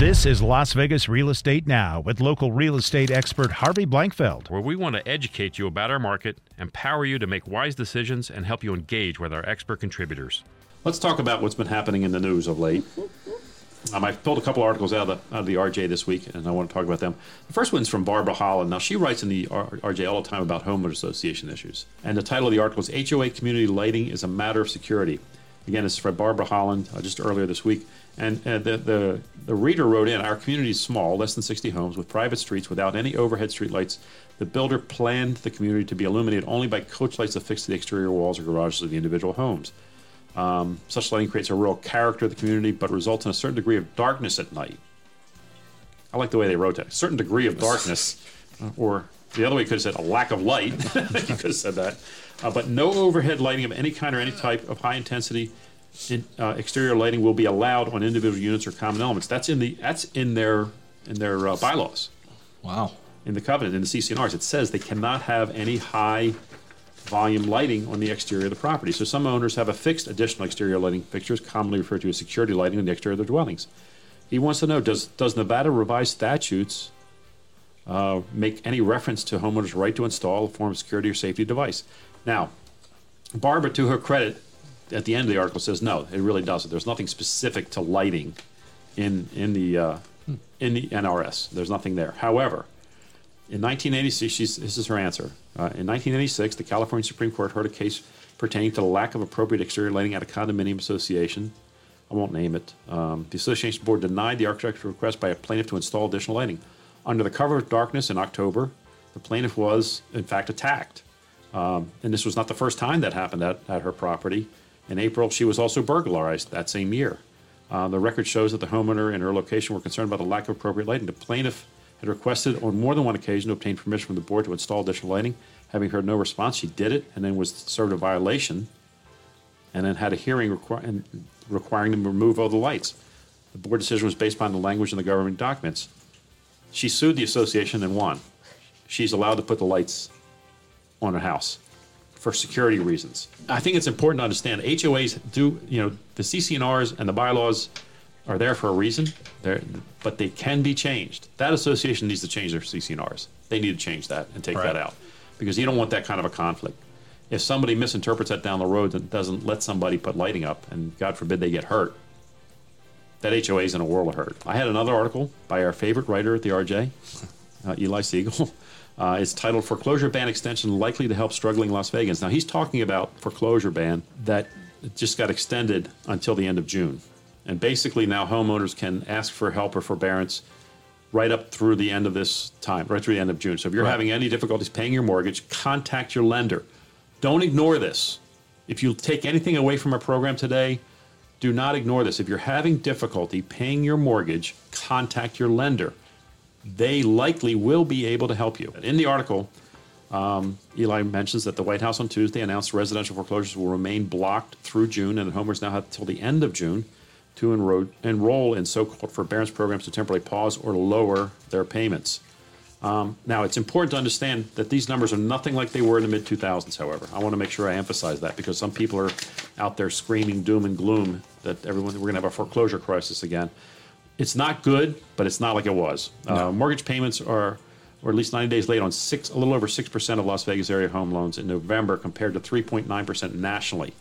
This is Las Vegas Real Estate Now with local real estate expert Harvey Blankfeld. where we want to educate you about our market, empower you to make wise decisions, and help you engage with our expert contributors. Let's talk about what's been happening in the news of late. Um, I pulled a couple articles out of, the, out of the RJ this week, and I want to talk about them. The first one's from Barbara Holland. Now, she writes in the RJ all the time about homeowner association issues. And the title of the article is HOA Community Lighting is a Matter of Security. Again, this is from Barbara Holland uh, just earlier this week. And uh, the, the, the reader wrote in Our community is small, less than 60 homes, with private streets without any overhead streetlights. The builder planned the community to be illuminated only by coach lights affixed to the exterior walls or garages of the individual homes. Um, such lighting creates a real character of the community, but results in a certain degree of darkness at night. I like the way they wrote that. A certain degree of darkness, or the other way you could have said a lack of light. you could have said that. Uh, but no overhead lighting of any kind or any type of high intensity in, uh, exterior lighting will be allowed on individual units or common elements. That's in the that's in their in their uh, bylaws Wow. in the covenant in the CC&Rs. It says they cannot have any high volume lighting on the exterior of the property. So some owners have affixed additional exterior lighting fixtures, commonly referred to as security lighting, on the exterior of their dwellings. He wants to know: Does does Nevada revised statutes uh, make any reference to homeowners' right to install a form of security or safety device? Now, Barbara, to her credit, at the end of the article says no, it really doesn't. There's nothing specific to lighting in in the uh, in the NRS. There's nothing there. However, in 1986, she's, this is her answer. Uh, in 1986, the California Supreme Court heard a case pertaining to the lack of appropriate exterior lighting at a condominium association. I won't name it. Um, the association board denied the architect's request by a plaintiff to install additional lighting. Under the cover of darkness in October, the plaintiff was, in fact, attacked. Um, and this was not the first time that happened at, at her property. In April, she was also burglarized that same year. Uh, the record shows that the homeowner and her location were concerned about the lack of appropriate lighting. The plaintiff had requested on more than one occasion to obtain permission from the board to install additional lighting. Having heard no response, she did it and then was served a violation and then had a hearing and requiring them to remove all the lights. The board decision was based upon the language in the government documents. She sued the association and won. She's allowed to put the lights on her house for security reasons. I think it's important to understand HOAs do, you know, the CC&Rs and the bylaws are there for a reason, They're, but they can be changed. That association needs to change their CC&Rs. They need to change that and take Right. that out because you don't want that kind of a conflict. If somebody misinterprets that down the road and doesn't let somebody put lighting up, and God forbid they get hurt, that HOA is in a world of hurt. I had another article by our favorite writer at the RJ, uh, Eli Segall. Uh, it's titled "Foreclosure Ban Extension Likely to Help Struggling Las Vegans." Now he's talking about foreclosure ban that just got extended until the end of June, and basically now homeowners can ask for help or forbearance right up through the end of this time, right through the end of June. So if you're Right. having any difficulties paying your mortgage, contact your lender. Don't ignore this. If you take anything away from our program today, do not ignore this. If you're having difficulty paying your mortgage, contact your lender. They likely will be able to help you. In the article, um, Eli mentions that the White House on Tuesday announced residential foreclosures will remain blocked through June, and homeowners now have until the end of June to enroll, enroll in so-called forbearance programs to temporarily pause or lower their payments. Um, now, it's important to understand that these numbers are nothing like they were in the mid 2000s, however. I want to make sure I emphasize that because some people are out there screaming doom and gloom that everyone, we're going to have a foreclosure crisis again. It's not good, but it's not like it was. Uh, mortgage payments are, or at least 90 days late on six, a little over 6% of Las Vegas area home loans in November compared to 3.9% nationally.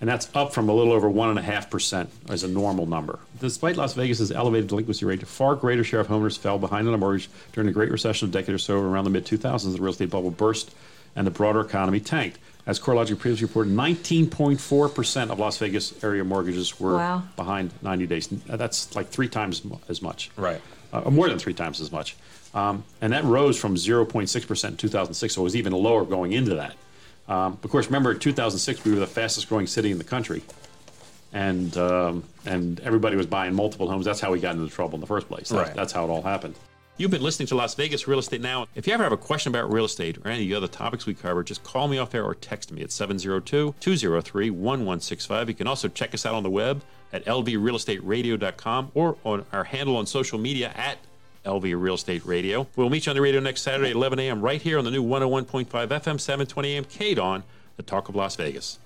And that's up from a little over 1.5% as a normal number. Despite Las Vegas's elevated delinquency rate, a far greater share of homeowners fell behind on a mortgage during the Great Recession a decade or so around the mid 2000s. The real estate bubble burst and the broader economy tanked. As CoreLogic previously reported, 19.4% of Las Vegas area mortgages were Wow. behind 90 days. That's like three times as much Right. uh, more than three times as much. Um, and that rose from 0.6% in 2006, so it was even lower going into that. Um, of course, remember 2006, we were the fastest growing city in the country. And, um, and everybody was buying multiple homes. That's how we got into trouble in the first place. That's, Right. that's how it all happened. You've been listening to Las Vegas Real Estate Now. If you ever have a question about real estate or any of the other topics we cover, just call me off air or text me at 702 203 1165. You can also check us out on the web at lvrealestateradio.com or on our handle on social media at LV Real Estate Radio. We'll meet you on the radio next Saturday at 11 a.m. right here on the new 101.5 FM 720 AM KDON, the Talk of Las Vegas.